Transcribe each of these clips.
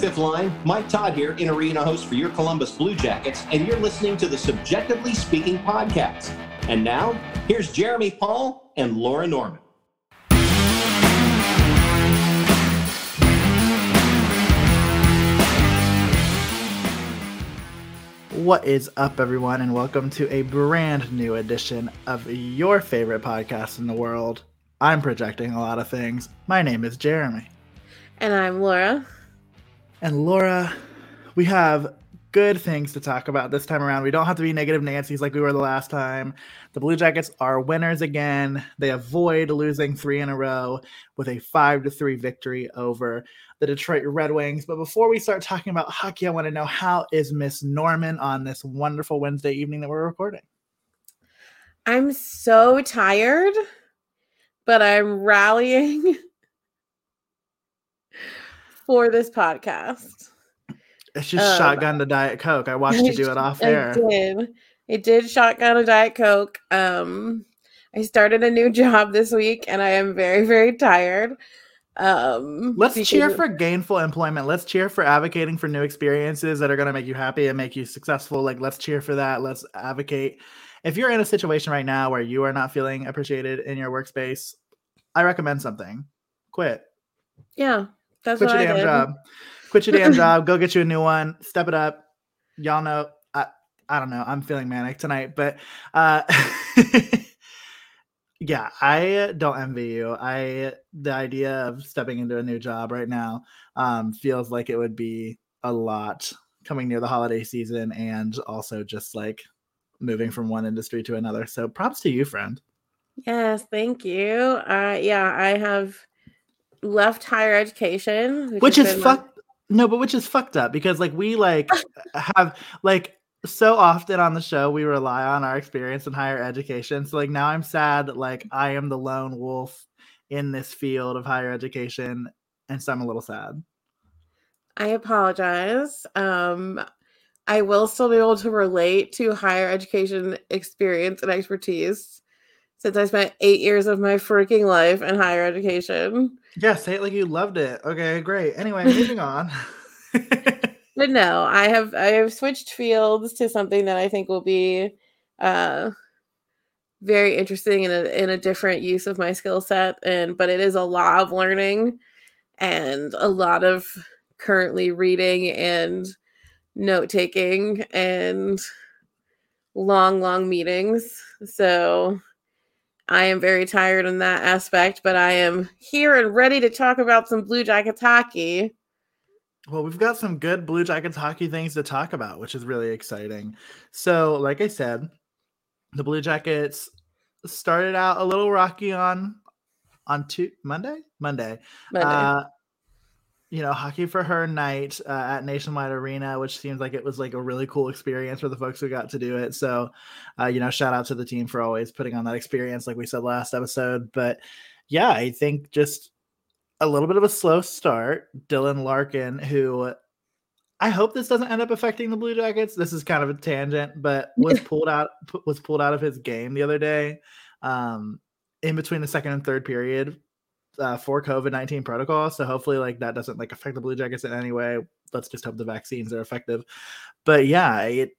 fifth line. Mike Todd here, in arena host for your Columbus Blue Jackets, and you're listening to the CBJectively Speaking podcast. And now, here's Jeremy Paul and Laura Norman. What is up, everyone, and welcome to a brand new edition of your favorite podcast in the world. I'm projecting a lot of things. My name is Jeremy. And I'm Laura. And Laura, we have good things to talk about this time around. We don't have to be negative Nancy's like we were the last time. The Blue Jackets are winners again. They avoid losing three in a row with a five to three victory over the Detroit Red Wings. But before we start talking about hockey, I want to know how is Miss Norman on this wonderful Wednesday evening that we're recording? I'm so tired, but I'm rallying for this podcast. It's just um, shotgun to Diet Coke. I watched you do it off air. I did. It did shotgun a Diet Coke. Um, I started a new job this week and I am very, very tired. Um, Let's cheer for gainful employment. Let's cheer for advocating for new experiences that are going to make you happy and make you successful. Like, let's cheer for that. Let's advocate. If you're in a situation right now where you are not feeling appreciated in your workspace, I recommend something. Quit. Yeah, that's Quit your damn job quit your damn job, go get you a new one, step it up. Y'all know, I, I don't know, I'm feeling manic tonight, but uh, yeah, I don't envy you. I the idea of stepping into a new job right now um, feels like it would be a lot coming near the holiday season and also just like moving from one industry to another. So props to you, friend. Yes, thank you. Uh, yeah, I have left higher education, which, which is fuck. No, but which is fucked up because like we like have like so often on the show we rely on our experience in higher education. So like now I'm sad that like I am the lone wolf in this field of higher education and so I'm a little sad. I apologize. Um I will still be able to relate to higher education experience and expertise since I spent eight years of my freaking life in higher education. Yeah, say it like you loved it. Okay, great. Anyway, moving on. but no, I have I have switched fields to something that I think will be uh very interesting in a in a different use of my skill set and but it is a lot of learning and a lot of currently reading and note taking and long long meetings so I am very tired in that aspect, but I am here and ready to talk about some Blue Jackets hockey. Well, we've got some good Blue Jackets hockey things to talk about, which is really exciting. So, like I said, the Blue Jackets started out a little rocky on on two Monday, Monday. Monday. Uh, you know, hockey for her night uh, at Nationwide Arena, which seems like it was like a really cool experience for the folks who got to do it. So, uh, you know, shout out to the team for always putting on that experience, like we said last episode. But yeah, I think just a little bit of a slow start. Dylan Larkin, who I hope this doesn't end up affecting the Blue Jackets. This is kind of a tangent, but was pulled out was pulled out of his game the other day, um, in between the second and third period uh, for COVID nineteen protocol. So hopefully, like that doesn't like affect the Blue Jackets in any way. Let's just hope the vaccines are effective. But yeah, it,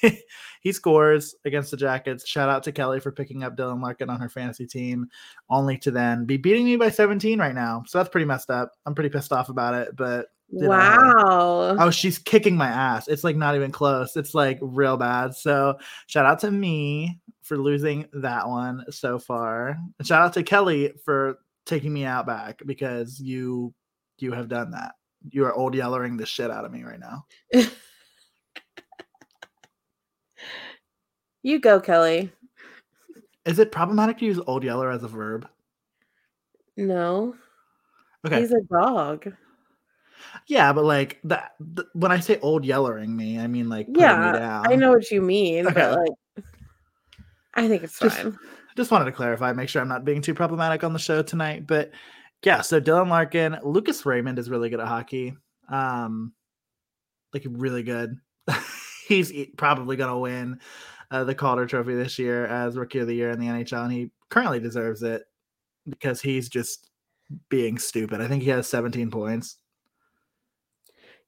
he scores against the Jackets. Shout out to Kelly for picking up Dylan Larkin on her fantasy team, only to then be beating me by 17 right now. So that's pretty messed up. I'm pretty pissed off about it, but wow. Know, oh, she's kicking my ass. It's like not even close. It's like real bad. So shout out to me for losing that one so far. And shout out to Kelly for taking me out back because you you have done that. You are old yellering the shit out of me right now. you go, Kelly. Is it problematic to use old yeller as a verb? No. Okay. He's a dog. Yeah, but like that when I say old yellering me, I mean like yeah, I know what you mean, okay. but like I think it's just, fine just wanted to clarify, make sure I'm not being too problematic on the show tonight. But yeah, so Dylan Larkin, Lucas Raymond is really good at hockey. Um, like really good. He's probably going to win uh, the Calder Trophy this year as Rookie of the Year in the NHL, and he currently deserves it because he's just being stupid. I think he has 17 points.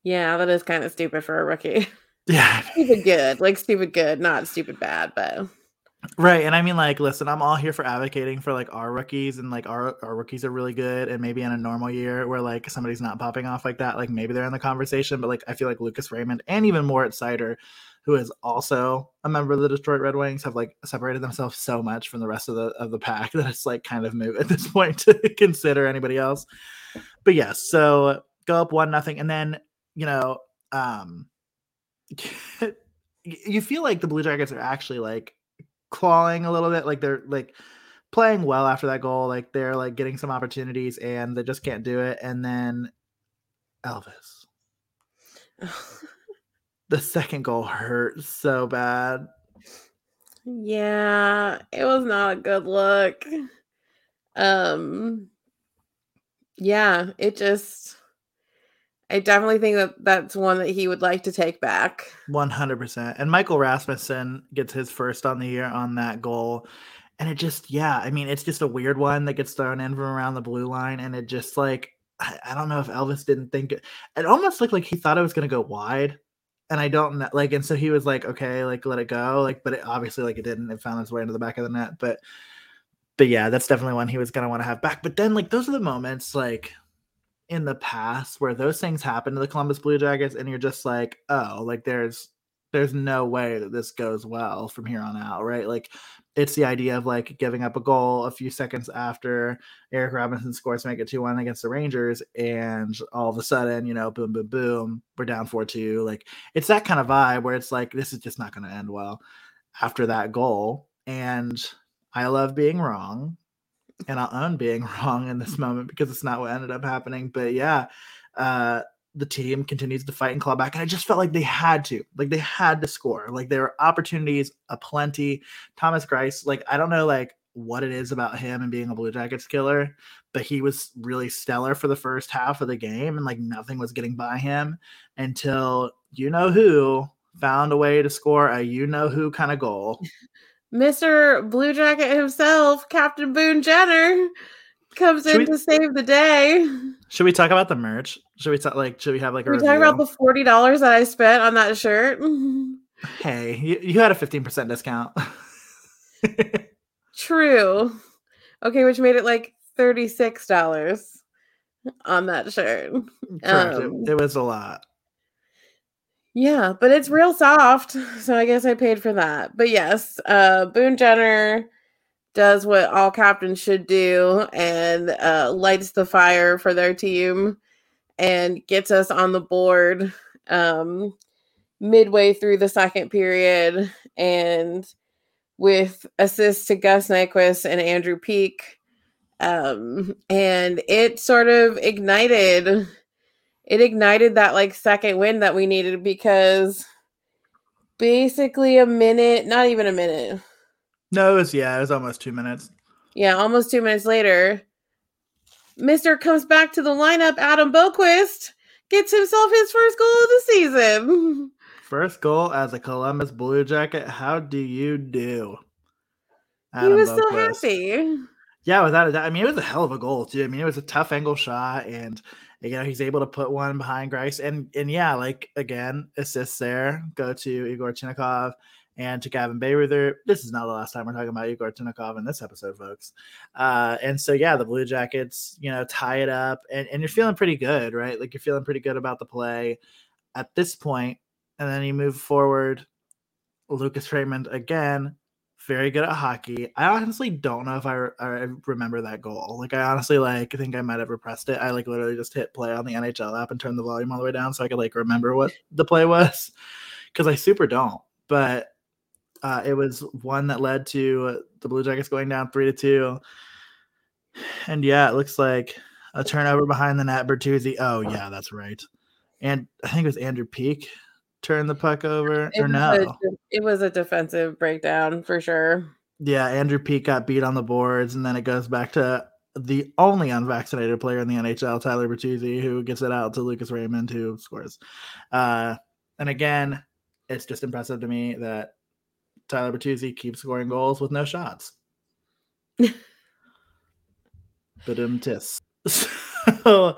Yeah, that is kind of stupid for a rookie. Yeah. stupid good, like stupid good, not stupid bad, but Right. And I mean, like, listen, I'm all here for advocating for like our rookies and like our, our rookies are really good. And maybe in a normal year where like somebody's not popping off like that, like maybe they're in the conversation. But like, I feel like Lucas Raymond and even Moritz Seider, who is also a member of the Detroit Red Wings, have like separated themselves so much from the rest of the of the pack that it's like kind of moot at this point to consider anybody else. But yes, so go up one nothing, and then you know, um, you feel like the Blue Jackets are actually like clawing a little bit like they're like playing well after that goal like they're like getting some opportunities and they just can't do it and then elvis. The second goal hurt so bad. Yeah it was not a good look. Um yeah it just I definitely think that that's one that he would like to take back. 100%. And Michael Rasmussen gets his first on the year on that goal. And it just, yeah, I mean, it's just a weird one that gets thrown in from around the blue line. And it just like, I, I don't know if Elvis didn't think it, it almost looked like he thought it was going to go wide. And I don't know, like, and so he was like, okay, like, let it go. Like, but it obviously, like, it didn't. It found its way into the back of the net. But, but yeah, that's definitely one he was going to want to have back. But then, like, those are the moments, like, in the past where those things happen to the Columbus Blue Jackets and you're just like, oh, like there's there's no way that this goes well from here on out, right? Like it's the idea of like giving up a goal a few seconds after Eric Robinson scores to make it 2-1 against the Rangers and all of a sudden, you know, boom boom boom, we're down 4-2. Like it's that kind of vibe where it's like this is just not going to end well after that goal and I love being wrong and I'll own being wrong in this moment because it's not what ended up happening. But yeah, uh, the team continues to fight and claw back, and I just felt like they had to, like they had to score. Like there were opportunities aplenty. Thomas Greiss, like I don't know, like what it is about him and being a Blue Jackets killer, but he was really stellar for the first half of the game, and like nothing was getting by him until you know who found a way to score a you know who kind of goal. Mr. Blue Jacket himself, Captain Boone Jenner, comes should in we, to save the day. Should we talk about the merch? Should we talk like should we have like a we talk about the forty dollars that I spent on that shirt? hey, you, you had a fifteen percent discount. True. Okay, which made it like thirty six dollars on that shirt. Correct. Um, it, it was a lot. Yeah, but it's real soft. So I guess I paid for that. But yes, uh Boone Jenner does what all captains should do and uh lights the fire for their team and gets us on the board um midway through the second period and with assists to Gus Nyquist and Andrew Peeke. Um and it sort of ignited it ignited that like second win that we needed because basically a minute, not even a minute. No, it was yeah, it was almost two minutes. Yeah, almost two minutes later, Mister comes back to the lineup. Adam Boqvist gets himself his first goal of the season. First goal as a Columbus Blue Jacket. How do you do? Adam he was Boqvist. so happy. Yeah, without a doubt. I mean, it was a hell of a goal too. I mean, it was a tough angle shot, and you know he's able to put one behind Greiss, and and yeah, like again, assists there go to Igor Chinakhov and to Gavin Bayreuther. This is not the last time we're talking about Igor Chinakhov in this episode, folks. Uh, and so yeah, the Blue Jackets, you know, tie it up, and and you're feeling pretty good, right? Like you're feeling pretty good about the play at this point, and then you move forward. Lucas Raymond again very good at hockey. I honestly don't know if I, I remember that goal. Like I honestly like think I might have repressed it. I like literally just hit play on the NHL app and turned the volume all the way down so I could like remember what the play was because I super don't. But uh, it was one that led to the Blue Jackets going down three to two. And yeah, it looks like a turnover behind the net. Bertuzzi. Oh yeah, that's right. And I think it was Andrew Peeke turn the puck over it or no? A, it was a defensive breakdown for sure. Yeah, Andrew Peeke got beat on the boards, and then it goes back to the only unvaccinated player in the NHL, Tyler Bertuzzi, who gets it out to Lucas Raymond, who scores. Uh, and again, it's just impressive to me that Tyler Bertuzzi keeps scoring goals with no shots. but um tis. So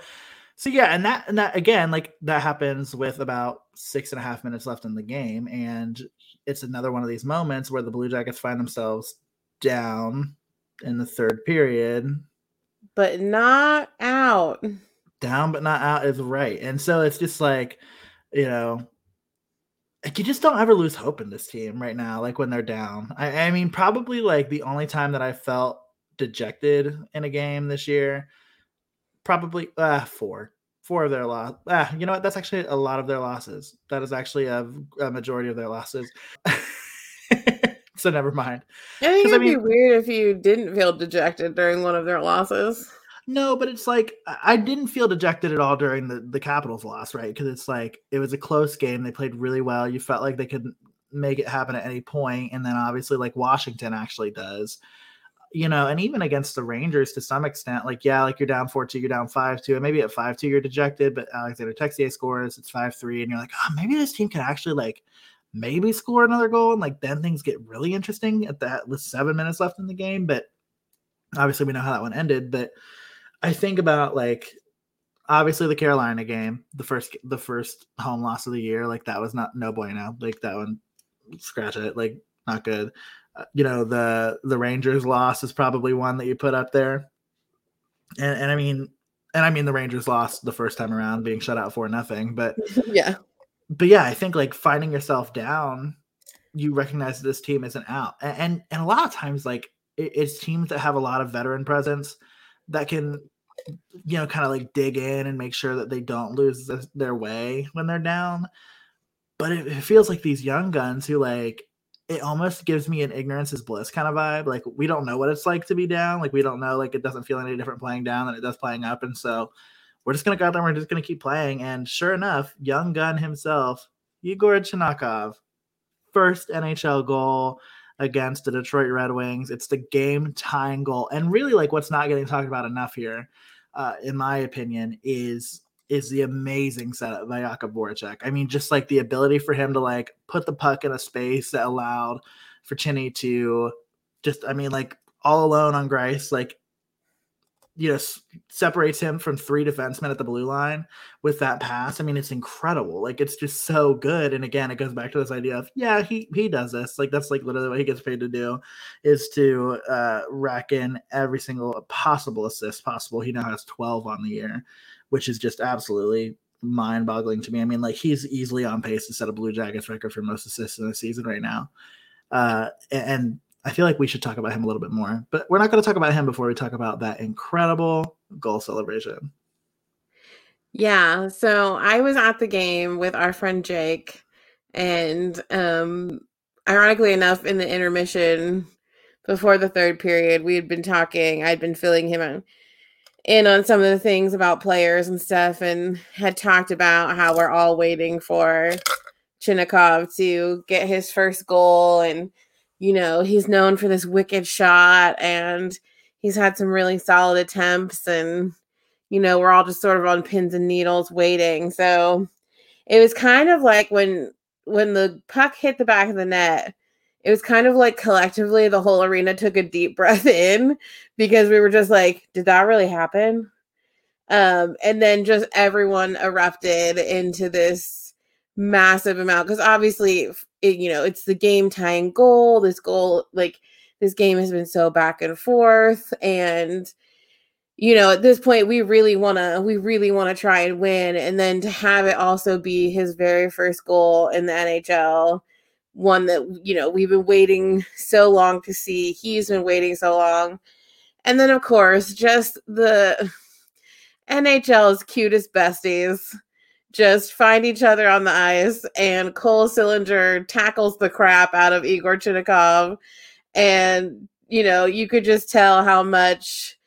So yeah, and that and that again, like that happens with about six and a half minutes left in the game, and it's another one of these moments where the Blue Jackets find themselves down in the third period, but not out. Down but not out is right, and so it's just like, you know, like you just don't ever lose hope in this team right now. Like when they're down, I, I mean, probably like the only time that I felt dejected in a game this year probably uh, four four of their loss. Ah, you know what? That's actually a lot of their losses. That is actually a, a majority of their losses. so never mind. I think it'd I mean, be weird if you didn't feel dejected during one of their losses. No, but it's like I didn't feel dejected at all during the the Capitals loss, right? Because it's like it was a close game. They played really well. You felt like they could make it happen at any point, and then obviously like Washington actually does you know, and even against the Rangers to some extent, like, yeah, like you're down 4 2, you're down 5 2, and maybe at 5 2, you're dejected, but Alexander Texier scores, it's 5 3, and you're like, oh, maybe this team can actually, like, maybe score another goal, and like then things get really interesting at that with seven minutes left in the game. But obviously, we know how that one ended. But I think about like, obviously the Carolina game, the first the first home loss of the year, like that was not no bueno. Like that one, scratch it, like not good. You know the the Rangers loss is probably one that you put up there, and, and I mean and I mean the Rangers lost the first time around, being shut out for nothing. But yeah, but yeah, I think like finding yourself down, you recognize this team isn't out, and and, and a lot of times like it, it's teams that have a lot of veteran presence that can you know kind of like dig in and make sure that they don't lose their way when they're down. But it, it feels like these young guns who like it almost gives me an ignorance is bliss kind of vibe. Like we don't know what it's like to be down. Like we don't know. Like it doesn't feel any different playing down than it does playing up. And so we're just gonna go out there. and we're just gonna keep playing. And sure enough, young gun himself, Igor Chinakhov, first NHL goal against the Detroit Red Wings. It's the game tying goal. And really, like what's not getting talked about enough here, uh, in my opinion, is is the amazing setup by Jakub Voracek. I mean, just like the ability for him to like put the puck in a space that allowed for Chinny to just, I mean, like all alone on Greiss, like you know, separates him from three defensemen at the blue line with that pass. I mean, it's incredible. Like it's just so good. And again, it goes back to this idea of yeah, he he does this. Like that's like literally what he gets paid to do, is to uh, rack in every single possible assist possible. He now has twelve on the year which is just absolutely mind boggling to me. I mean, like he's easily on pace to set a Blue Jackets record for most assists in the season right now. Uh, and I feel like we should talk about him a little bit more, but we're not going to talk about him before we talk about that incredible goal celebration. Yeah. So I was at the game with our friend Jake, and um, ironically enough, in the intermission before the third period, we had been talking. I'd been filling him in on some of the things about players and stuff and had talked about how we're all waiting for Chinakhov to get his first goal and you know he's known for this wicked shot and he's had some really solid attempts and you know we're all just sort of on pins and needles waiting. So it was kind of like when when the puck hit the back of the net it was kind of like collectively the whole arena took a deep breath in because we were just like, did that really happen? Um, and then just everyone erupted into this massive amount because obviously, it, you know, it's the game tying goal. This goal, like, this game has been so back and forth. And, you know, at this point, we really want to, we really want to try and win. And then to have it also be his very first goal in the NHL one that you know we've been waiting so long to see. He's been waiting so long. And then of course just the nhl's cutest besties. Just find each other on the ice and cole sillinger tackles the crap out of igor chinakhov and you know you could just tell how much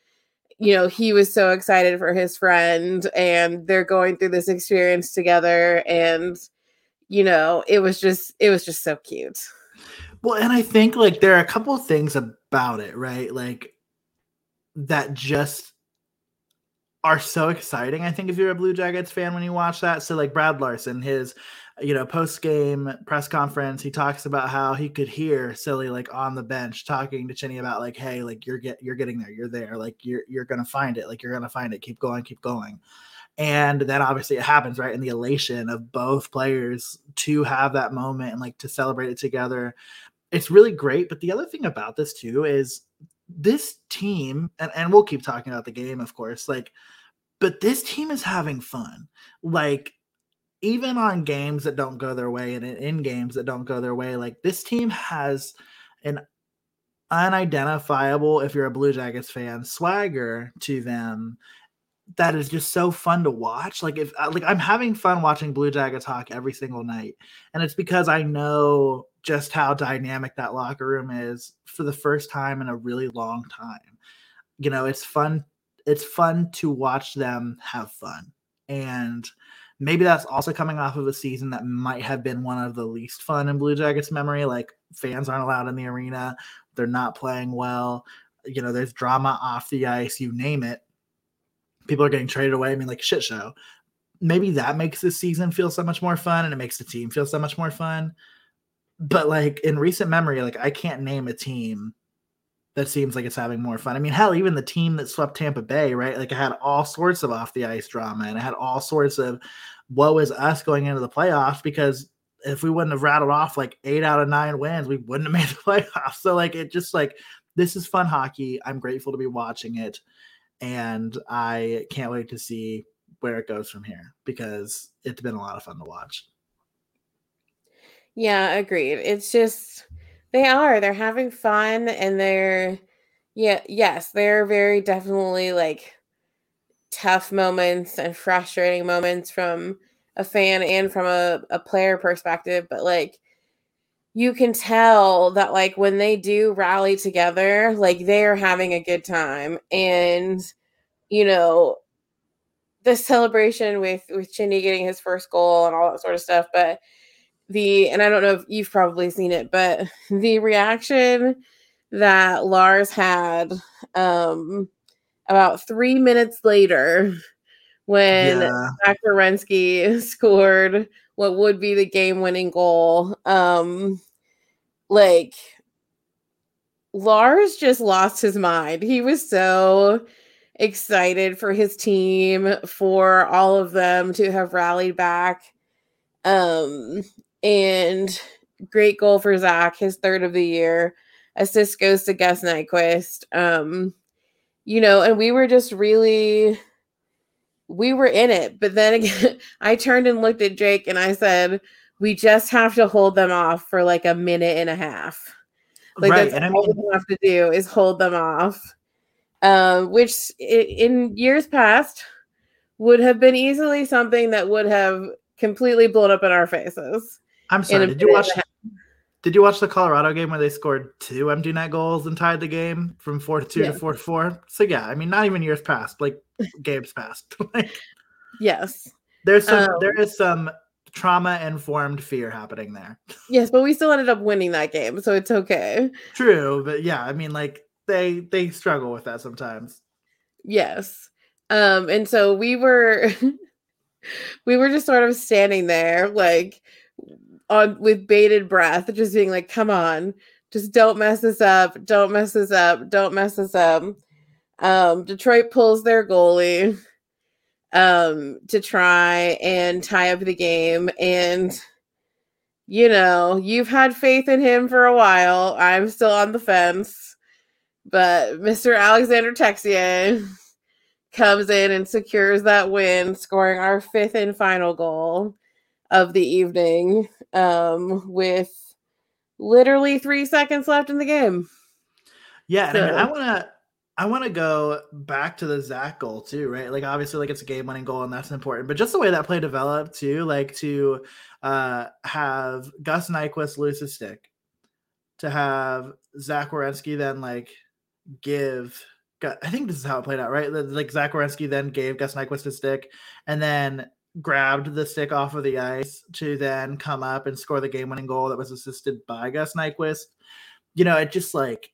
you know he was so excited for his friend and they're going through this experience together and you know, it was just it was just so cute. Well, and I think like there are a couple things about it, right? Like that just are so exciting. I think if you're a Blue Jackets fan when you watch that. So like Brad Larsen, his you know post game press conference, he talks about how he could hear Silly like on the bench talking to Chinny about like, hey, like you're get you're getting there, you're there, like you're you're gonna find it, like you're gonna find it, keep going, keep going. And then obviously it happens, right? In the elation of both players to have that moment and like to celebrate it together. It's really great. But the other thing about this too is this team, and, and we'll keep talking about the game, of course, like, but this team is having fun. Like, even on games that don't go their way and in games that don't go their way, like this team has an unidentifiable, if you're a Blue Jackets fan, swagger to them that is just so fun to watch. Like if uh, like I'm having fun watching Blue Jackets talk every single night, and it's because I know just how dynamic that locker room is for the first time in a really long time. You know, it's fun. It's fun to watch them have fun, and maybe that's also coming off of a season that might have been one of the least fun in Blue Jackets memory. Like fans aren't allowed in the arena, they're not playing well. You know, there's drama off the ice, you name it people are getting traded away. I mean, like shit show. Maybe that makes this season feel so much more fun and it makes the team feel so much more fun. But like in recent memory, like I can't name a team that seems like it's having more fun. I mean, hell, even the team that swept Tampa Bay, right? Like I had all sorts of off the ice drama and I had all sorts of woe is us going into the playoffs because if we wouldn't have rattled off like eight out of nine wins, we wouldn't have made the playoffs. So like it just like this is fun hockey. I'm grateful to be watching it and I can't wait to see where it goes from here because it's been a lot of fun to watch. Yeah, agreed. It's just they are they're having fun and they're yeah, yes, they're very definitely like tough moments and frustrating moments from a fan and from a, a player perspective, but like you can tell that like when they do rally together, like they're having a good time. And you know, the celebration with with Chindy getting his first goal and all that sort of stuff, but the and I don't know if you've probably seen it, but the reaction that Lars had um about three minutes later when yeah. Zach scored what would be the game winning goal. Um like Lars just lost his mind. He was so excited for his team, for all of them to have rallied back. Um, and great goal for Zach, his third of the year. Assist goes to Gus Nyquist. Um, you know, and we were just really we were in it. But then again, I turned and looked at Jake and I said, we just have to hold them off for like a minute and a half. Like right. that's and all I mean, we have to do is hold them off. Um, which in years past would have been easily something that would have completely blown up in our faces. I'm sorry. Did you watch? Did you watch the Colorado game where they scored two empty net goals and tied the game from four to two yeah. to four to four? So yeah, I mean, not even years past, like games past. like, yes, there's some. Um, there is some trauma informed fear happening there. Yes, but we still ended up winning that game, so it's okay. True, but yeah, I mean like they they struggle with that sometimes. Yes. Um and so we were we were just sort of standing there like on with bated breath just being like come on just don't mess this up don't mess this up don't mess this up um detroit pulls their goalie um to try and tie up the game. And you know you've had faith in him for a while. I'm still on the fence. But mr alexander texier comes in and secures that win scoring our fifth and final goal of the evening um with literally three seconds left in the game. Yeah so, I, mean, I want to I want to go back to the Zach goal too, right? Like obviously, like it's a game-winning goal, and that's important. But just the way that play developed too, like to uh, have Gus Nyquist lose his stick, to have Zach Werenski then like give. I think this is how it played out, right? Like Zach Werenski then gave Gus Nyquist a stick, and then grabbed the stick off of the ice to then come up and score the game-winning goal that was assisted by Gus Nyquist. You know, it just like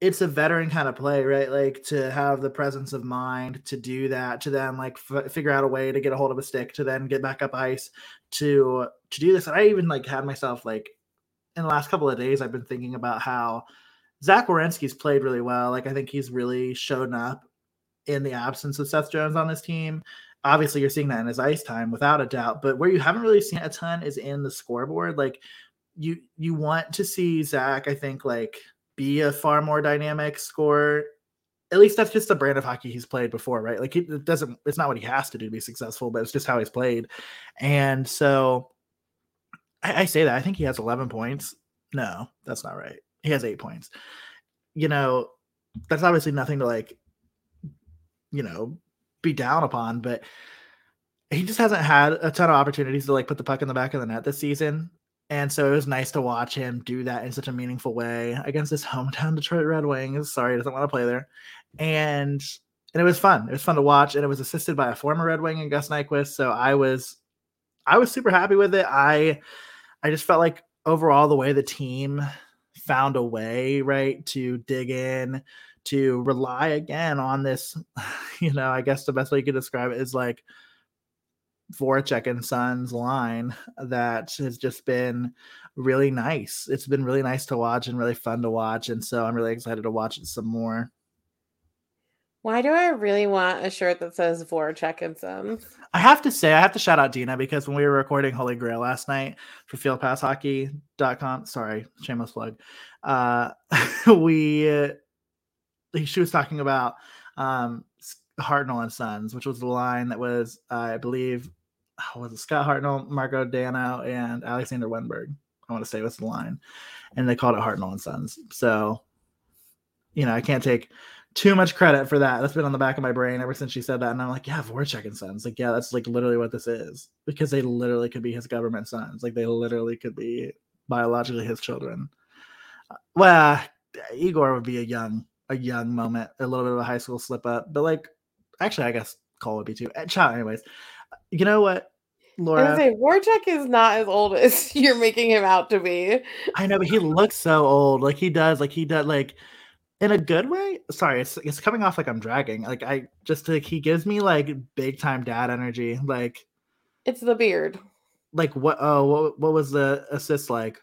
it's a veteran kind of play, right? Like to have the presence of mind to do that, to then like f- figure out a way to get a hold of a stick, to then get back up ice, to to do this. And I even like had myself like in the last couple of days, I've been thinking about how Zach Werenski's played really well. Like I think he's really shown up in the absence of Seth Jones on this team. obviously you're seeing that in his ice time without a doubt. But where you haven't really seen a ton is in the scoreboard. Like you you want to see Zach, I think, like be a far more dynamic scorer. At least that's just the brand of hockey he's played before, right? Like it doesn't it's not what he has to do to be successful, but it's just how he's played. And so I, I say that. I think he has 11 points. No, that's not right. He has eight points. You know, that's obviously nothing to like, you know, be down upon, but he just hasn't had a ton of opportunities to like put the puck in the back of the net this season. And so it was nice to watch him do that in such a meaningful way against his hometown Detroit Red Wings. Sorry, he doesn't want to play there. And and it was fun. It was fun to watch, and it was assisted by a former Red Wing and Gus Nyquist. So I was I was super happy with it. I I just felt like overall the way the team found a way, right, to dig in, to rely again on this, you know, I guess the best way you could describe it is like Voracek and Sons line that has just been really nice. It's been really nice to watch and really fun to watch. And so I'm really excited to watch it some more. Why do I really want a shirt that says Voracek and Sons? I have to say, I have to shout out Dina because when we were recording Holy Grail last night for fieldpasshockey.com, sorry, shameless plug, uh, we, uh, she was talking about um, Hartnell and Sons, which was the line that was, uh, I believe, was it Scott Hartnell, Marko Dano, and Alexander Wennberg? I want to say was the line, and they called it Hartnell and Sons. So, you know, I can't take too much credit for that. That's been on the back of my brain ever since she said that. And I'm like, yeah, Voracek and Sons. Like, yeah, that's like literally what this is because they literally could be his government sons. Like, they literally could be biologically his children. Well, Igor would be a young, a young moment, a little bit of a high school slip up. But like, actually, I guess Cole would be too. Eh, anyways. You know what? Laura. I say Voracek is not as old as you're making him out to be. I know, but he looks so old. Like he does. Like he does. Like in a good way. Sorry, it's it's coming off like I'm dragging. Like I just like he gives me like big time dad energy. Like it's the beard. Like what? Oh, what what was the assist like?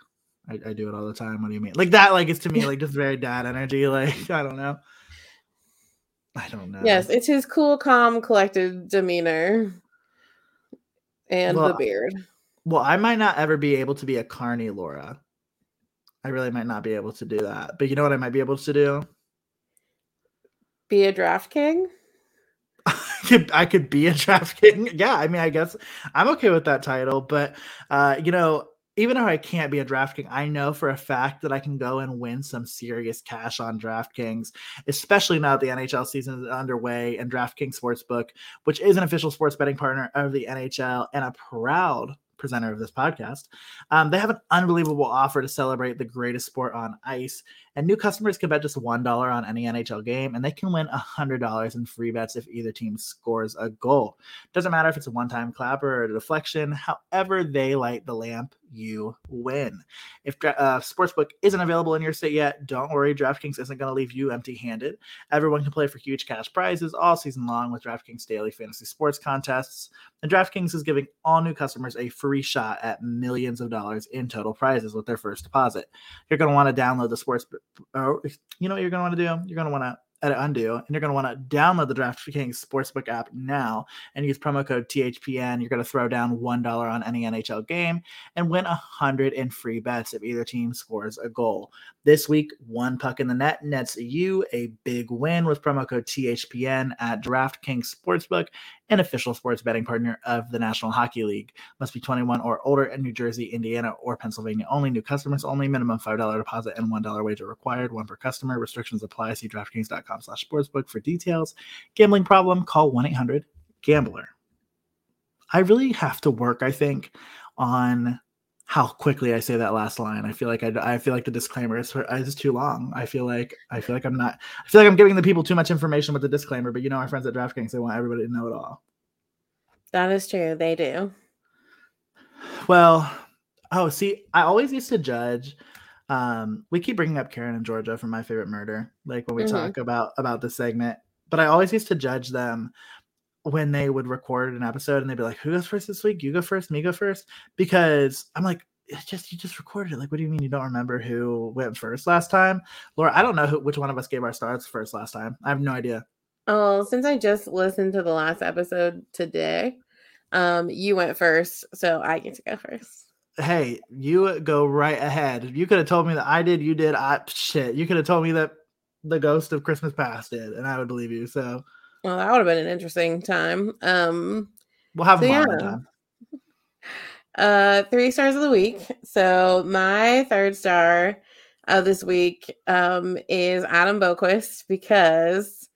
I, I do it all the time. What do you mean? Like that? Like it's to me like just very dad energy. Like I don't know. I don't know. Yes, it's his cool, calm, collected demeanor, and well, the beard. Well, I might not ever be able to be a carny Laura. I really might not be able to do that. But you know what I might be able to do? Be a draft king? I could I could be a draft king. Yeah, I mean I guess I'm okay with that title, but uh, you know, even though I can't be a DraftKings, I know for a fact that I can go and win some serious cash on DraftKings, especially now that the NHL season is underway and DraftKings Sportsbook, which is an official sports betting partner of the NHL and a proud presenter of this podcast. Um, they have an unbelievable offer to celebrate the greatest sport on ice. And new customers can bet just $1 on any NHL game, and they can win $100 in free bets if either team scores a goal. Doesn't matter if it's a one time clapper or a deflection, however, they light the lamp, you win. If uh, Sportsbook isn't available in your state yet, don't worry. DraftKings isn't going to leave you empty handed. Everyone can play for huge cash prizes all season long with DraftKings daily fantasy sports contests. And DraftKings is giving all new customers a free shot at millions of dollars in total prizes with their first deposit. You're going to want to download the sports, or you know what you're going to want to do? You're going to want to at undo and you're going to want to download the DraftKings Sportsbook app now and use promo code THPN. You're going to throw down $1 on any NHL game and win 100 in free bets if either team scores a goal. This week, one puck in the net nets you a big win with promo code THPN at DraftKings Sportsbook an official sports betting partner of the National Hockey League. Must be 21 or older in New Jersey, Indiana, or Pennsylvania only. New customers only. Minimum $5 deposit and $1 wager required. One per customer. Restrictions apply. See DraftKings.com slash sportsbook for details. Gambling problem? Call 1-800-GAMBLER. I really have to work, I think, on how quickly I say that last line. I feel like I, I feel like the disclaimer is, is too long. I feel like I feel like I'm not. I feel like I'm giving the people too much information with the disclaimer. But you know, our friends at DraftKings they want everybody to know it all. That is true. They do. Well, oh, see, I always used to judge. Um, we keep bringing up Karen and Georgia from My Favorite Murder, like when we mm-hmm. talk about about the segment. But I always used to judge them when they would record an episode and they'd be like, "Who goes first this week? You go first, me go first," because I'm like, "It's just you just recorded it. Like, what do you mean you don't remember who went first last time?" Laura, I don't know who, which one of us gave our stars first last time. I have no idea. Oh, since I just listened to the last episode today, um, you went first, so I get to go first. Hey, you go right ahead. You could have told me that I did, you did. I shit. You could have told me that the ghost of Christmas past did, and I would believe you. So, well, that would have been an interesting time. Um, we'll have so, yeah. time. Uh, three stars of the week. So my third star of this week um is Adam Boqvist because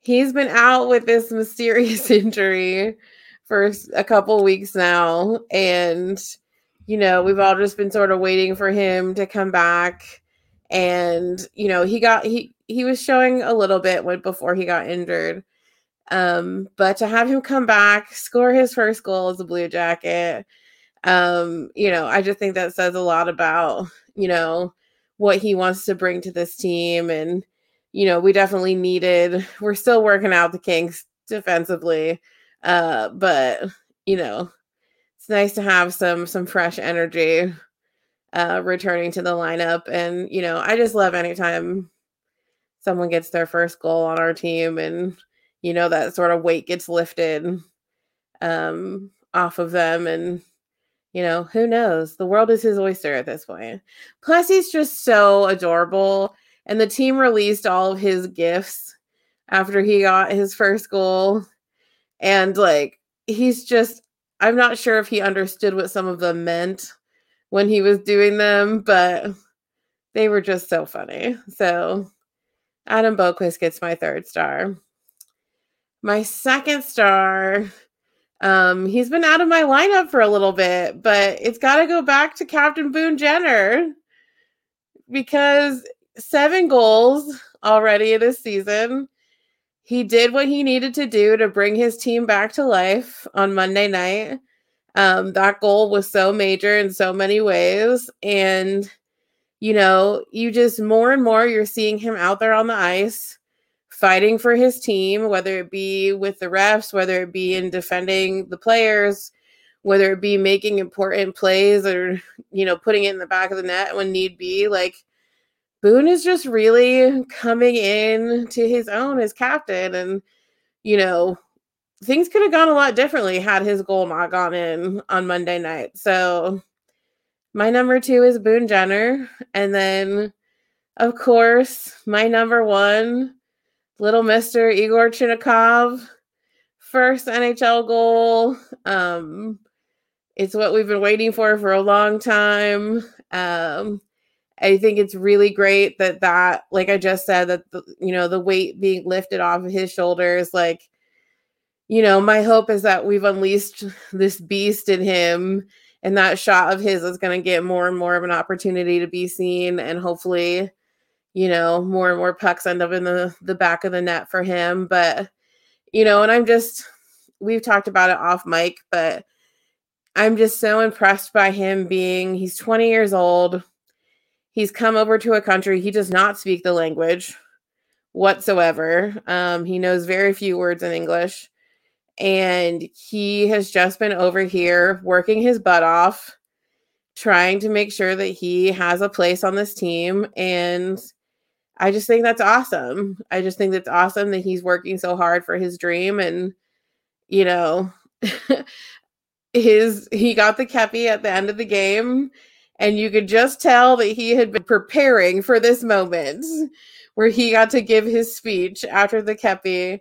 he's been out with this mysterious injury for a couple weeks now and you know we've all just been sort of waiting for him to come back and you know he got he he was showing a little bit when before he got injured um but to have him come back score his first goal as a blue jacket um you know i just think that says a lot about you know what he wants to bring to this team and you know we definitely needed we're still working out the kinks defensively uh but you know it's nice to have some some fresh energy uh returning to the lineup and you know i just love anytime someone gets their first goal on our team and you know that sort of weight gets lifted um off of them and you know, who knows? The world is his oyster at this point. Plus, he's just so adorable. And the team released all of his gifts after he got his first goal. And like, he's just, I'm not sure if he understood what some of them meant when he was doing them, but they were just so funny. So, Adam Boqvist gets my third star. My second star um, he's been out of my lineup for a little bit, but it's got to go back to Captain Boone Jenner because seven goals already this season. He did what he needed to do to bring his team back to life on Monday night. Um, that goal was so major in so many ways. And, you know, you just more and more you're seeing him out there on the ice fighting for his team, whether it be with the refs, whether it be in defending the players, whether it be making important plays or, you know, putting it in the back of the net when need be. Like, Boone is just really coming in to his own as captain. And, you know, things could have gone a lot differently had his goal not gone in on Monday night. So, my number two is Boone Jenner. And then, of course, my number one little Mister Igor Chinakhov, first NHL goal. Um, it's what we've been waiting for for a long time. Um, I think it's really great that that, like I just said, that the, you know the weight being lifted off of his shoulders. Like, you know, my hope is that we've unleashed this beast in him, and that shot of his is going to get more and more of an opportunity to be seen, and hopefully you know, more and more pucks end up in the the back of the net for him. But you know, and I'm just we've talked about it off mic, but I'm just so impressed by him being he's 20 years old. He's come over to a country he does not speak the language whatsoever. Um, he knows very few words in English. And he has just been over here working his butt off, trying to make sure that he has a place on this team. And I just think that's awesome. I just think that's awesome that he's working so hard for his dream and you know his he got the kepi at the end of the game and you could just tell that he had been preparing for this moment where he got to give his speech after the kepi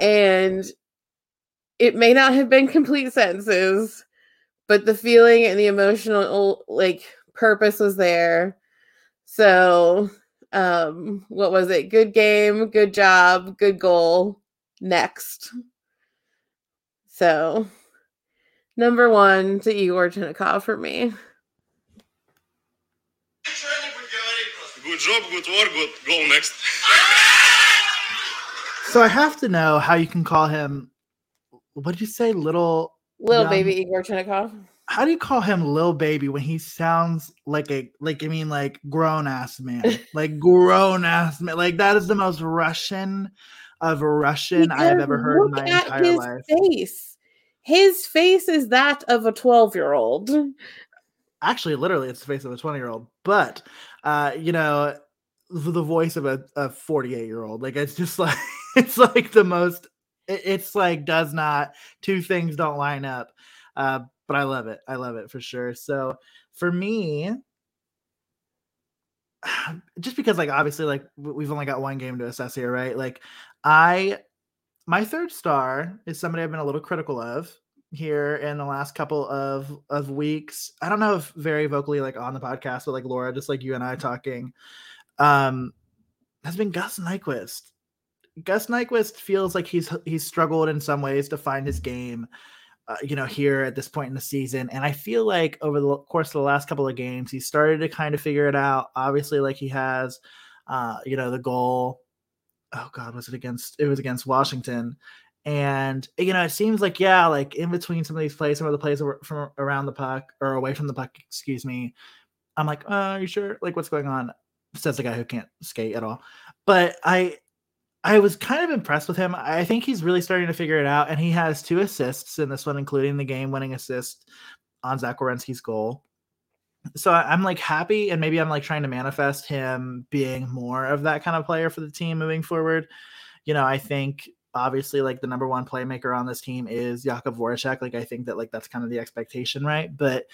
and it may not have been complete sentences but the feeling and the emotional like purpose was there so um, what was it? Good game, good job, good goal. Next. So, number one to Igor Chinakhov for me. Good job, good work, good goal next. so I have to know how you can call him. What did you say, little little young, baby Igor Chinakhov? how do you call him little baby when he sounds like a like I mean like grown ass man, like grown ass man, like that is the most Russian of Russian I have ever heard in my entire his life. Face, his face is that of a twelve year old. Actually, literally, it's the face of a twenty year old. But uh, you know, the voice of a, a 48 year old like it's just like it's like the most. It's like does not two things don't line up. Uh, but I love it. I love it for sure. So for me, just because like obviously like we've only got one game to assess here, right? Like I my third star is somebody I've been a little critical of here in the last couple of of weeks. I don't know if very vocally like on the podcast, but like Laura, just like you and I talking, um, has been Gus Nyquist. Gus Nyquist feels like he's he's struggled in some ways to find his game, uh, you know, here at this point in the season. And I feel like over the course of the last couple of games, he started to kind of figure it out. Obviously, like he has, uh, you know, the goal. Oh God, was it against? It was against Washington, and you know, it seems like yeah, like in between some of these plays, some of the plays from around the puck or away from the puck, excuse me. I'm like, uh, are you sure? Like, what's going on? Says the guy who can't skate at all. But I, I was kind of impressed with him. I think he's really starting to figure it out, and he has two assists in this one, including the game-winning assist on Zach Werenski's goal. So I'm like happy, and maybe I'm like trying to manifest him being more of that kind of player for the team moving forward. You know, I think obviously like the number one playmaker on this team is Jakub Voracek. Like I think that like that's kind of the expectation, right? But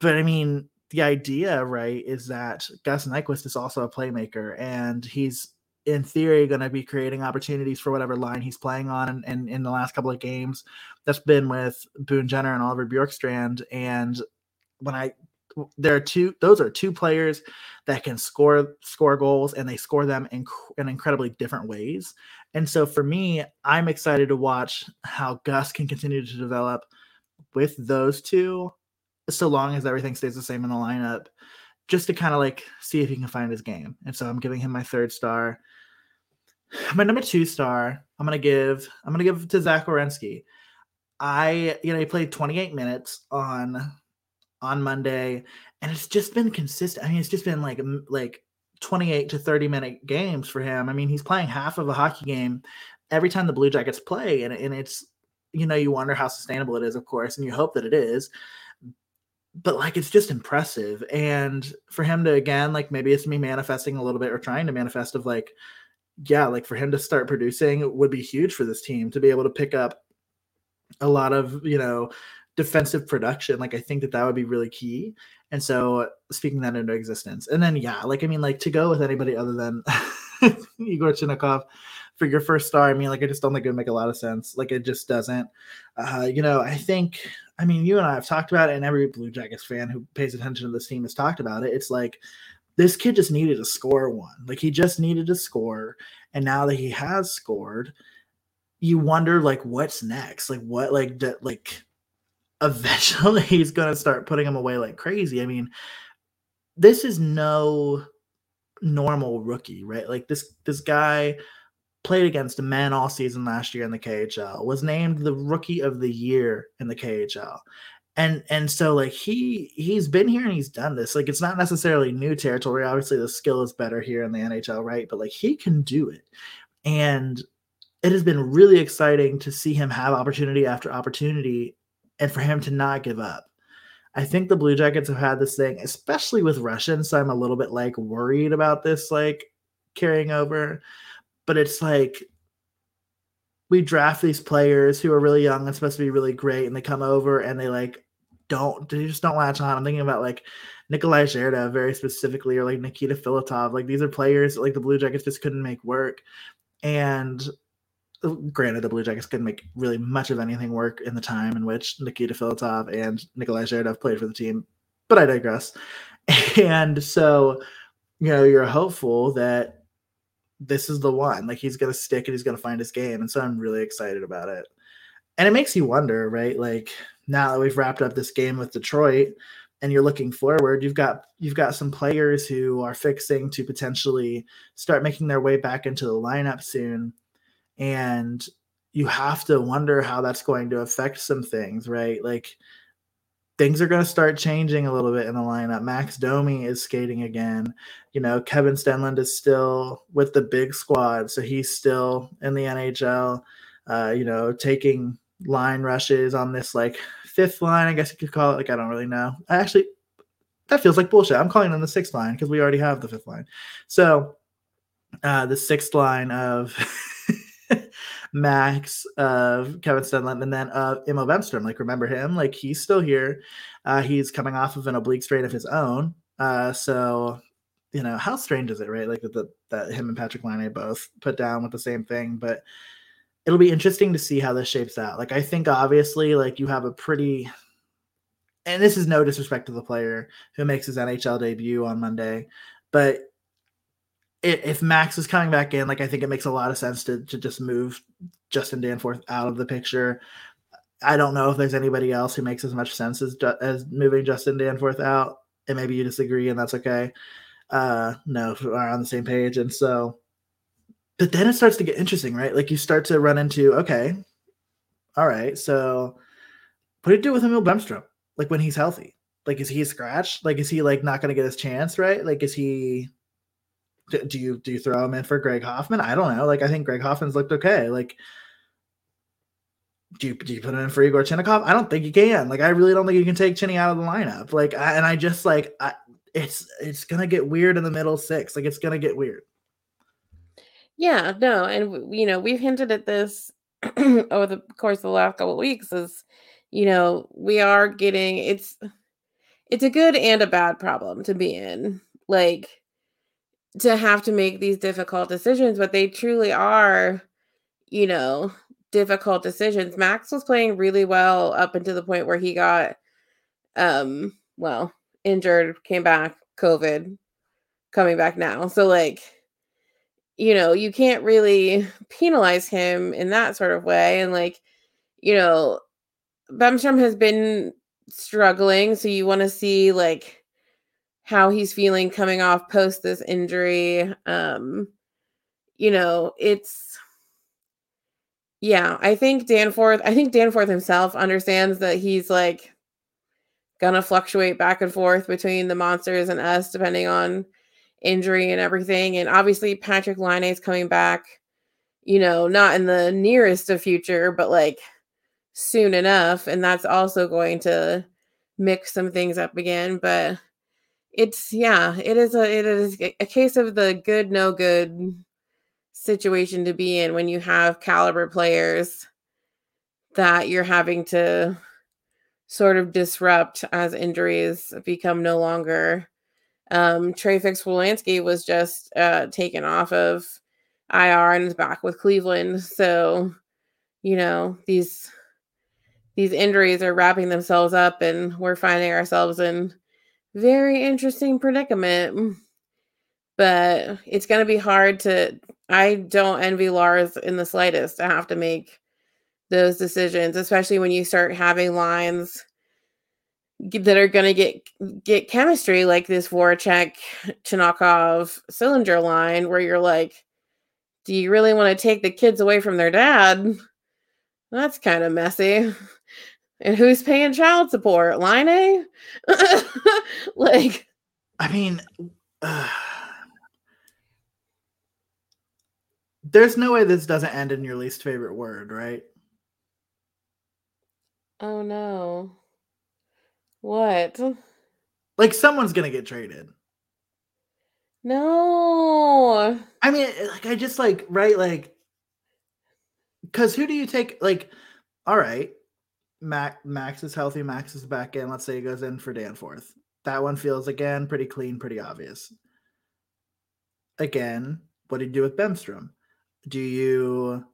but I mean the idea, right, is that Gus Nyquist is also a playmaker and he's in theory going to be creating opportunities for whatever line he's playing on and, and in the last couple of games. That's been with Boone Jenner and Oliver Bjorkstrand and when I there are two those are two players that can score score goals and they score them in, in incredibly different ways. And so for me i'm excited to watch how gus can continue to develop with those two so long as everything stays the same in the lineup just to kind of like see if he can find his game. And so i'm giving him my third star my number two star i'm gonna give i'm gonna give to zach Werenski. i you know he played 28 minutes on on Monday, and it's just been consistent. I mean, it's just been like like 28 to 30 minute games for him. I mean, he's playing half of a hockey game every time the Blue Jackets play, and and it's you know you wonder how sustainable it is, of course, and you hope that it is. But like it's just impressive, and for him to again like maybe it's me manifesting a little bit or trying to manifest of like yeah like for him to start producing would be huge for this team to be able to pick up a lot of you know defensive production. Like I think that that would be really key. And so speaking that into existence. And then yeah, like I mean, like to go with anybody other than Igor Chinakhov for your first star. I mean, like I just don't think it would make a lot of sense. Like it just doesn't. Uh, you know, I think I mean you and I have talked about it, and every Blue Jackets fan who pays attention to this team has talked about it. It's like this kid just needed to score one. Like he just needed to score. And now that he has scored, you wonder like what's next? Like what like like eventually he's to start putting him away like crazy. I mean, this is no normal rookie, right? Like this this guy played against men all season last year in the KHL, was named the rookie of the year in the KHL. And and so like he he's been here and he's done this. Like it's not necessarily new territory. Obviously the skill is better here in the NHL, right? But like he can do it. And it has been really exciting to see him have opportunity after opportunity and for him to not give up. I think the Blue Jackets have had this thing, especially with Russian. So I'm a little bit like worried about this, like carrying over. But it's like we draft these players who are really young and supposed to be really great, and they come over and they like don't they just don't latch on. I'm thinking about like Nikolai Zherda very specifically, or like Nikita Filatov. Like these are players like the Blue Jackets just couldn't make work. And uh, granted, the Blue Jackets couldn't make really much of anything work in the time in which Nikita Filatov and Nikolai Zherda played for the team, but I digress. And so, you know, you're hopeful that this is the one. Like he's to stick and he's to find his game. And so I'm really excited about it. And it makes you wonder, right? Like now that we've wrapped up this game with Detroit and you're looking forward, you've got you've got some players who are fixing to potentially start making their way back into the lineup soon and you have to wonder how that's going to affect some things, right? Like things are going to start changing a little bit in the lineup. Max Domi is skating again. You know, Kevin Stenlund is still with the big squad, so he's still in the NHL. Uh, you know, taking line rushes on this like fifth line, I guess you could call it. Like I don't really know. I actually that feels like bullshit. I'm calling on the sixth line because we already have the fifth line. So uh, the sixth line of Max, of Kevin Stenlund, and then of Emil Bemstrom. Like, remember him? Like, he's still here. Uh, he's coming off of an oblique strain of his own. Uh, so, you know, how strange is it, right? Like that, that him and Patrik Laine both put down with the same thing, but it'll be interesting to see how this shapes out. Like, I think obviously, like you have a pretty, and this is no disrespect to the player who makes his NHL debut on Monday, but if Max is coming back in, like I think it makes a lot of sense to to just move Justin Danforth out of the picture. I don't know if there's anybody else who makes as much sense as as moving Justin Danforth out, and maybe you disagree, and that's okay. Uh, no, we're on the same page, and so, but then it starts to get interesting, right? Like you start to run into okay, all right, so what do you do with Emil Bemstrom? Like when he's healthy, like is he a scratch? Like is he like not going to get his chance? Right? Like is he? Do you do you throw him in for Greg Hofmann? I don't know. Like I think Greg Hofmann's looked okay. Like do you, do you put him in for Igor Chinakhov? I don't think you can. Like, I really don't think you can take Chinny out of the lineup. Like, I, and I just like, I, it's it's gonna get weird in the middle six. Like, it's gonna get weird. Yeah, no, and you know we've hinted at this over the course of the last couple weeks. Is you know we are getting it's it's a good and a bad problem to be in. Like to have to make these difficult decisions, but they truly are. You know, difficult decisions. Max was playing really well up until the point where he got um well, injured, came back, COVID, coming back now. So like you know, you can't really penalize him in that sort of way and like you know, Bemstrom has been struggling, so you want to see like how he's feeling coming off post this injury. Um you know, it's yeah, I think Danforth, I think Danforth himself understands that he's like gonna fluctuate back and forth between the monsters and us depending on injury and everything. And obviously Patrik Laine is coming back, you know, not in the nearest of future, but like soon enough. And that's also going to mix some things up again. But it's yeah, it is a it is a case of the good, no good situation to be in when you have caliber players that you're having to sort of disrupt as injuries become no longer. Um, Trey Fix-Wolansky was just uh, taken off of IR and is back with Cleveland. So, you know, these these injuries are wrapping themselves up and we're finding ourselves in very interesting predicament. But it's going to be hard to I don't envy Lars in the slightest to have to make those decisions, especially when you start having lines that are going to get get chemistry like this Voracek Chinakhov Sillinger line where you're like do you really want to take the kids away from their dad that's kind of messy and who's paying child support Laine like i mean uh there's no way this doesn't end in your least favorite word, right? Oh no. What? Like someone's gonna get traded. No. I mean, like I just like right, like because who do you take? Like, all right, Mac Max is healthy. Max is back in. Let's say he goes in for Danforth. That one feels again pretty clean, pretty obvious. Again, what do you do with Bemstrom? do you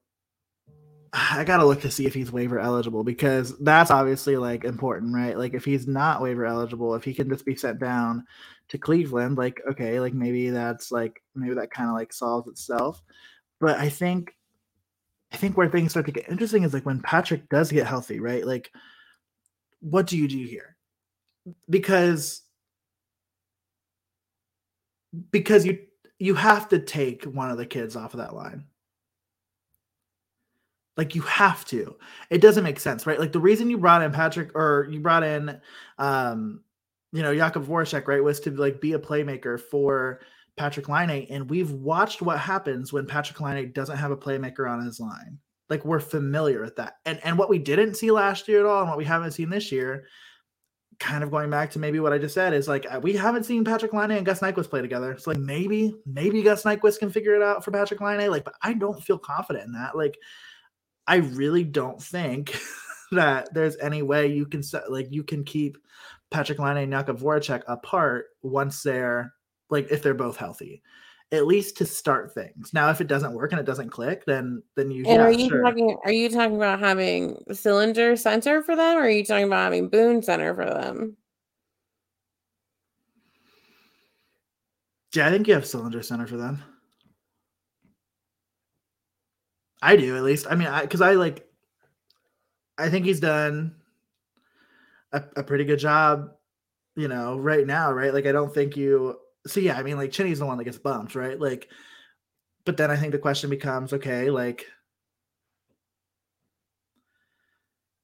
I gotta look to see if he's waiver eligible because that's obviously like important, right? Like if he's not waiver eligible, if he can just be sent down to Cleveland, like okay, like maybe that's like maybe that kind of like solves itself. But I think I think where things start to get interesting is like when Patrik does get healthy, right? Like what do you do here? Because because you you have to take one of the kids off of that line like you have to. It doesn't make sense, right? Like the reason you brought in Patrik or you brought in um you know Jakub Voracek, right, was to like be a playmaker for Patrik Laine. And we've watched what happens when Patrik Laine doesn't have a playmaker on his line. Like we're familiar with that. And and what we didn't see last year at all, and what we haven't seen this year, kind of going back to maybe what I just said, is like uh, we haven't seen Patrik Laine and Gus Nyquist play together. So like maybe, maybe Gus Nyquist can figure it out for Patrik Laine. Like, but I don't feel confident in that. Like I really don't think that there's any way you can set like you can keep Patrik Laine and Jakub Voracek apart once they're like if they're both healthy. At least to start things. Now, if it doesn't work and it doesn't click, then then you. And yeah, are you sure. talking? Are you talking about having Sillinger center for them, or are you talking about having Boone center for them? Yeah, I think you have Sillinger center for them. I do at least. I mean, I because I like. I think he's done a, a pretty good job, you know, right now, right? Like, I don't think you. So yeah, I mean, like Chinny's the one that gets bumped, right? Like, but then I think the question becomes, okay, like,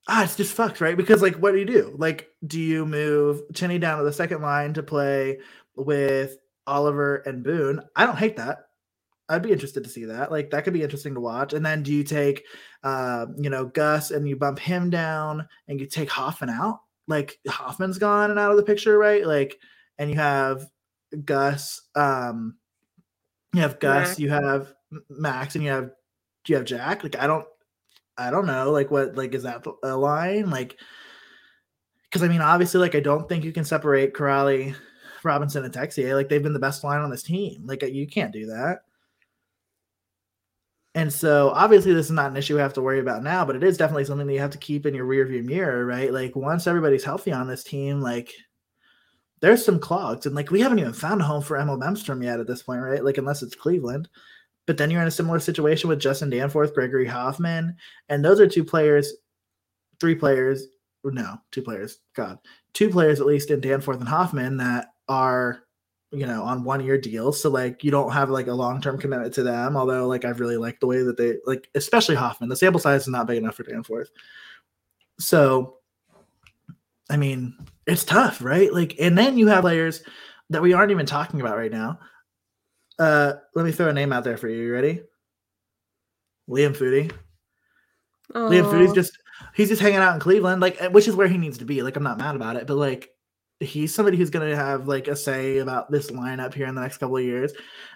ah, it's just fucked, right? Because like, what do you do? Like, do you move Chinny down to the second line to play with Oliver and Boone? I don't hate that. I'd be interested to see that. Like that could be interesting to watch. And then do you take, uh, you know, Gus and you bump him down and you take Hofmann out? Like Hofmann's gone and out of the picture, right? Like, and you have Gus, um, you have Gus, Max. you have Max, and you have do you have Jack? Like I don't, I don't know. Like what? Like is that a line? Like, because I mean, obviously, like I don't think you can separate Kuraly, Robinson, and Texier. Like they've been the best line on this team. Like you can't do that. And so obviously this is not an issue we have to worry about now, but it is definitely something that you have to keep in your rearview mirror, right? Like once everybody's healthy on this team, like there's some clogs. And like we haven't even found a home for Emil Bemstrom yet at this point, right? Like unless it's Cleveland. But then you're in a similar situation with Justin Danforth, Gregory Hofmann, and those are two players, three players, no, two players, God, two players at least in Danforth and Hofmann that are you know on one year deals. So like you don't have like a long-term commitment to them although like i've really like the way that they like especially hofmann the sample size is not big enough for danforth. So i mean it's tough right? Like and then you have players that we aren't even talking about right now. Uh let me throw a name out there for you. You ready? Liam Foudy. Liam Foudy's just he's just hanging out in cleveland like which is where he needs to be. Like i'm not mad about it but like he's somebody who's going to have like a say about this lineup here in the next couple of years.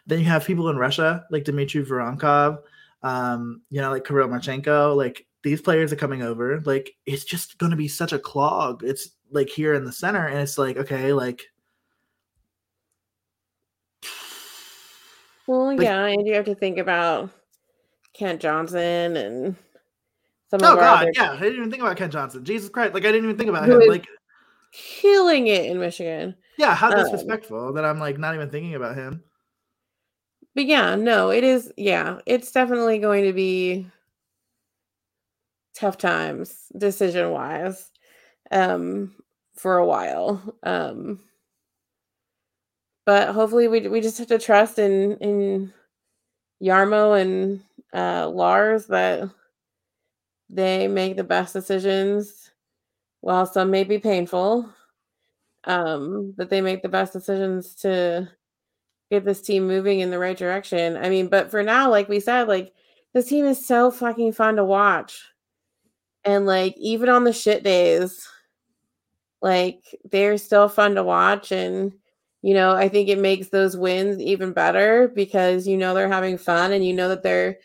Then you have people in Russia like Dmitry Voronkov, um, you know, like Kirill Marchenko. Like these players are coming over. Like it's just going to be such a clog. It's like here in the center, and it's like okay, like Well, Like- yeah, and you have to think about Kent Johnson and some oh god, yeah, I didn't even think about Kent Johnson. Jesus Christ, like I didn't even think about him. Like killing it in Michigan. yeah, how Um, disrespectful that I'm like not even thinking about him. But yeah, no, it is. Yeah, it's definitely going to be tough times decision wise um, for a while. Um, but hopefully, we we just have to trust in in Jarmo and uh, Lars that they make the best decisions. While some may be painful, um, that they make the best decisions to get this team moving in the right direction. I mean, but for now, like we said, like this team is so fucking fun to watch. And like even on the shit days, like they're still fun to watch and you know, I think it makes those wins even better because you know they're having fun and you know that they're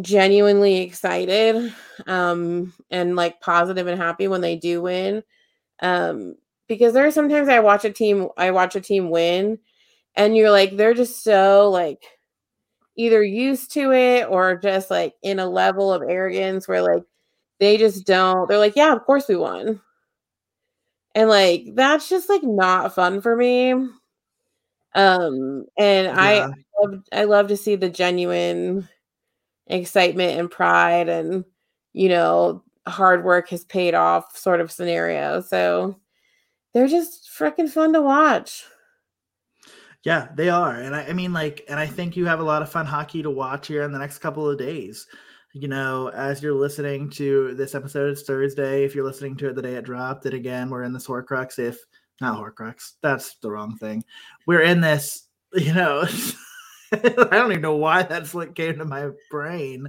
genuinely excited um and like positive and happy when they do win. Um because there are sometimes I watch a team I watch a team win and you're like they're just so like either used to it or just like in a level of arrogance where like they just don't they're like yeah of course we won and like that's just like not fun for me um and i Yeah. love i love to see the genuine excitement and pride and you know hard work has paid off sort of scenario so they're just freaking fun to watch Yeah, they are. And I, I mean, like, and I think you have a lot of fun hockey to watch here in the next couple of days. You know, as you're listening to this episode, it's Thursday. If you're listening to it the day it dropped, and again, we're in this Horcrux. If not Horcrux, that's the wrong thing. We're in this, you know, I don't even know why that's what came to my brain.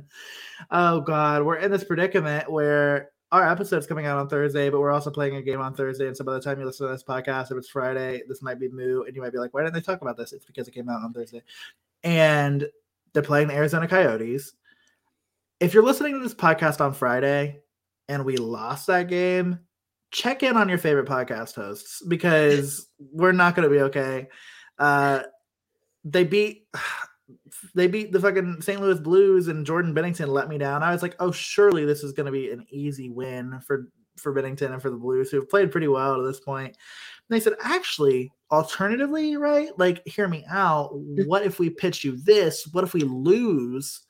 Oh God, we're in this predicament where our episode's coming out on Thursday, but we're also playing a game on Thursday. And so by the time you listen to this podcast, if it's Friday, this might be moo, and you might be like, why didn't they talk about this? It's because it came out on Thursday. And they're playing the Arizona Coyotes. if you're listening to this podcast on Friday and we lost that game, check in on your favorite podcast hosts because we're not going to be okay. Uh, they beat they beat the fucking St. Louis Blues and Jordan Binnington let me down. I was like, oh, surely this is going to be an easy win for for Binnington and for the Blues who have played pretty well to this point. And they said, actually, alternatively, right? Like, hear me out. What if we pitch you this? What if we lose?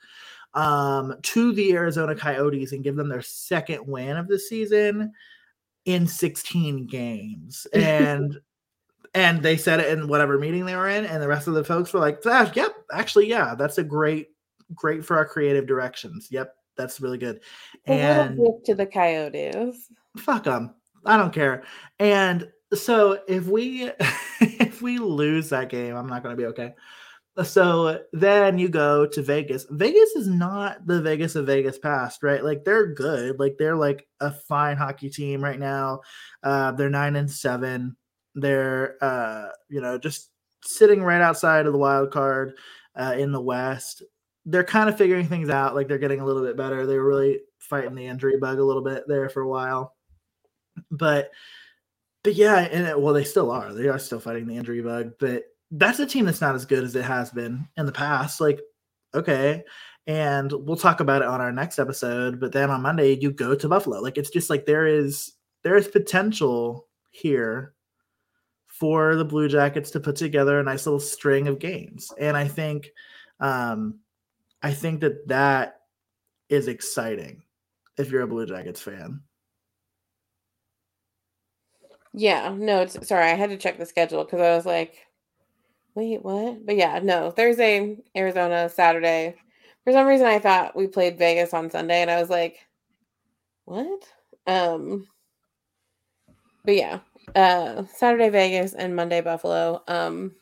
um, to the Arizona Coyotes and give them their second win of the season in 16 games. And and they said it in whatever meeting they were in, and the rest of the folks were like, ah, "Yep, actually, yeah, that's a great, great for our creative directions. Yep, that's really good." and to the Coyotes, fuck them. I don't care. And so if we if we lose that game, I'm not going to be okay. So then you go to Vegas. Vegas is not the Vegas of Vegas past, right? Like they're good. Like they're like a fine hockey team right now. Uh, they're nine and seven. They're uh, you know just sitting right outside of the wild card uh, in the West. They're kind of figuring things out. Like they're getting a little bit better. They were really fighting the injury bug a little bit there for a while, but but yeah, and it, well, they still are. They are still fighting the injury bug, but that's a team that's not as good as it has been in the past. Like, okay. And we'll talk about it on our next episode. But then on Monday, you go to Buffalo. Like, it's just like there is there is potential here for the Blue Jackets to put together a nice little string of games. And I think, um, I think that that is exciting if you're a Blue Jackets fan. Yeah, no, it's sorry, I had to check the schedule because I was like, Wait, what? But yeah, no, Thursday, Arizona, Saturday. For some reason I thought we played Vegas on Sunday and I was like, what? Um but yeah, uh Saturday Vegas and Monday Buffalo. Um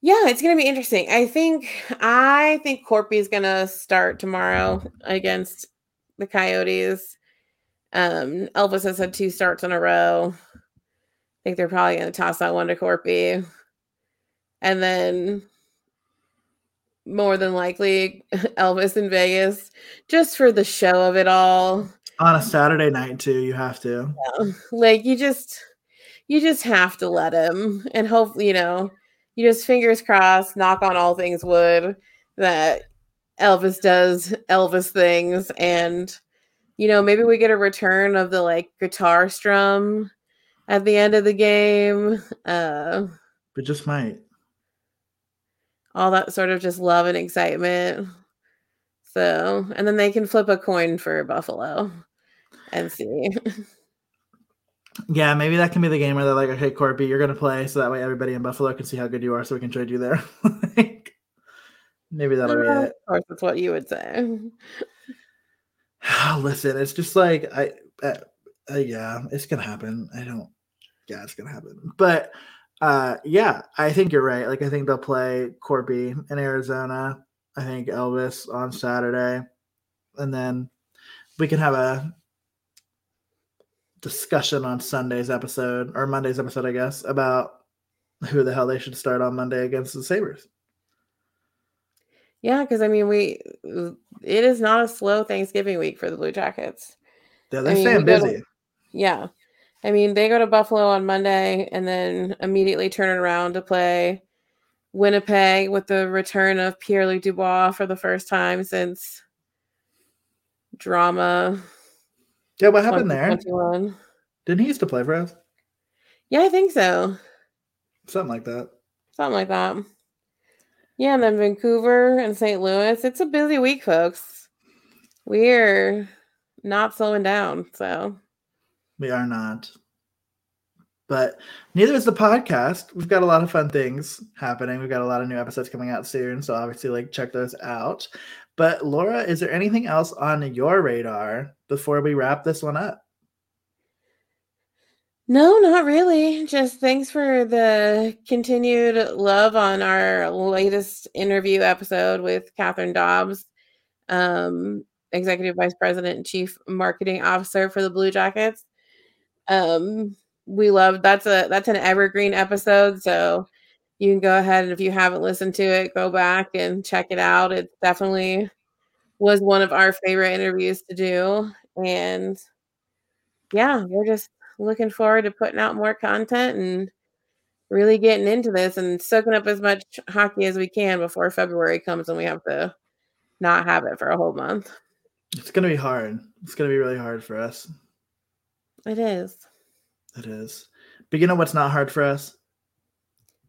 yeah, it's gonna be interesting. I think I think is gonna start tomorrow against the Coyotes. Um Elvis has had two starts in a row. I think they're probably gonna toss that one to Korpi and then more than likely Elvis in Vegas just for the show of it all. On a Saturday night too, you have to. Yeah. Like you just you just have to let him and hope you know, you just fingers crossed, knock on all things wood that Elvis does Elvis things and you know, maybe we get a return of the like guitar strum at the end of the game. Uh but just might all that sort of just love and excitement. So, and then they can flip a coin for Buffalo and see. Yeah, maybe that can be the game where they're like, okay, Korpi, you're gonna play, so that way everybody in Buffalo can see how good you are, so we can trade you there. like, maybe that'll be it. Of course, that's what you would say. Listen, it's just like I, uh, uh, yeah, it's gonna happen. I don't. Yeah, it's gonna happen. But uh, yeah, I think you're right. Like, I think they'll play Korpi in Arizona. I think Elvis on Saturday, and then we can have a discussion on Sunday's episode or Monday's episode, I guess, about who the hell they should start on Monday against the Sabres. Yeah, because I mean, we it is not a slow Thanksgiving week for the Blue Jackets. Yeah, they're I mean, staying busy. To, yeah, I mean, they go to Buffalo on Monday and then immediately turn it around to play Winnipeg with the return of Pierre Luc Dubois for the first time since drama. Yeah, what happened there? Didn't he used to play for us? Yeah, I think so. Something like that. Something like that. Yeah, and then Vancouver and St. Louis. It's a busy week, folks. We're not slowing down, so we are not. But neither is the podcast. We've got a lot of fun things happening. We've got a lot of new episodes coming out soon. So obviously, like check those out. But Laura, is there anything else on your radar before we wrap this one up? No, not really. Just thanks for the continued love on our latest interview episode with Catherine Dobbs, um, Executive Vice President and Chief Marketing Officer for the Blue Jackets. Um, we love that's a that's an evergreen episode, so you can go ahead and if you haven't listened to it, go back and check it out. it definitely was one of our favorite interviews to do. And yeah, we're just looking forward to putting out more content and really getting into this and soaking up as much hockey as we can before February comes and we have to not have it for a whole month. It's going to be hard. It's going to be really hard for us. It is. It is. But you know what's not hard for us?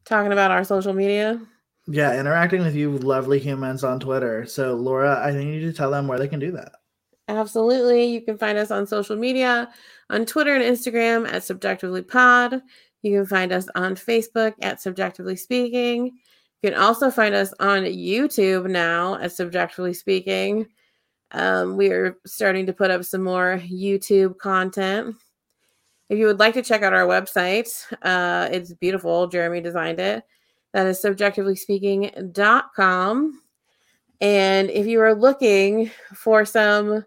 Talking about our social media. Yeah, interacting with you lovely humans on Twitter. So, Laura, I need you need to tell them where they can do that. Absolutely. You can find us on social media on Twitter and Instagram at CBJectively Pod. You can find us on Facebook at CBJectively Speaking. You can also find us on YouTube now at CBJectively Speaking. Um, we are starting to put up some more YouTube content. If you would like to check out our website, uh, it's beautiful. Jeremy designed it. That is cbjectivelyspeaking.com. And if you are looking for some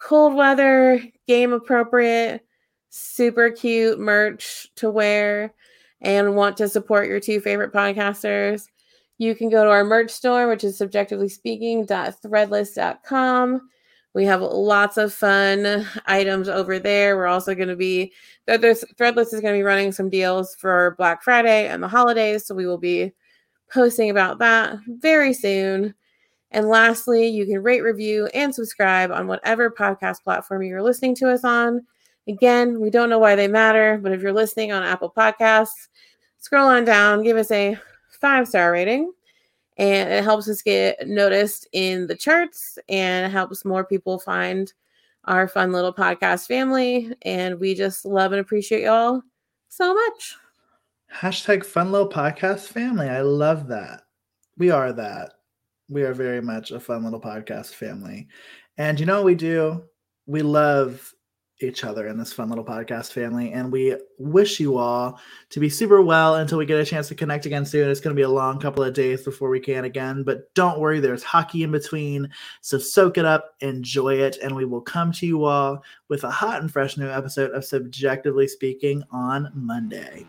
cold weather, game appropriate, super cute merch to wear, and want to support your two favorite podcasters, you can go to our merch store, which is cbjectivelyspeaking.threadless.com. We have lots of fun items over there. We're also going to be there's Threadless is going to be running some deals for Black Friday and the holidays, so we will be posting about that very soon. And lastly, you can rate, review, and subscribe on whatever podcast platform you're listening to us on. Again, we don't know why they matter, but if you're listening on Apple Podcasts, scroll on down, give us a five star rating and it helps us get noticed in the charts and helps more people find our fun little podcast family. And we just love and appreciate y'all so much. Hashtag fun little podcast family. I love that. We are that. We are very much a fun little podcast family. And you know what we do? We love each other in this fun little podcast family. And we wish you all to be super well until we get a chance to connect again soon. It's going to be a long couple of days before we can again, but don't worry, there's hockey in between. So soak it up, enjoy it, and we will come to you all with a hot and fresh new episode of CBJectively Speaking on Monday.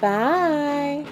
Bye.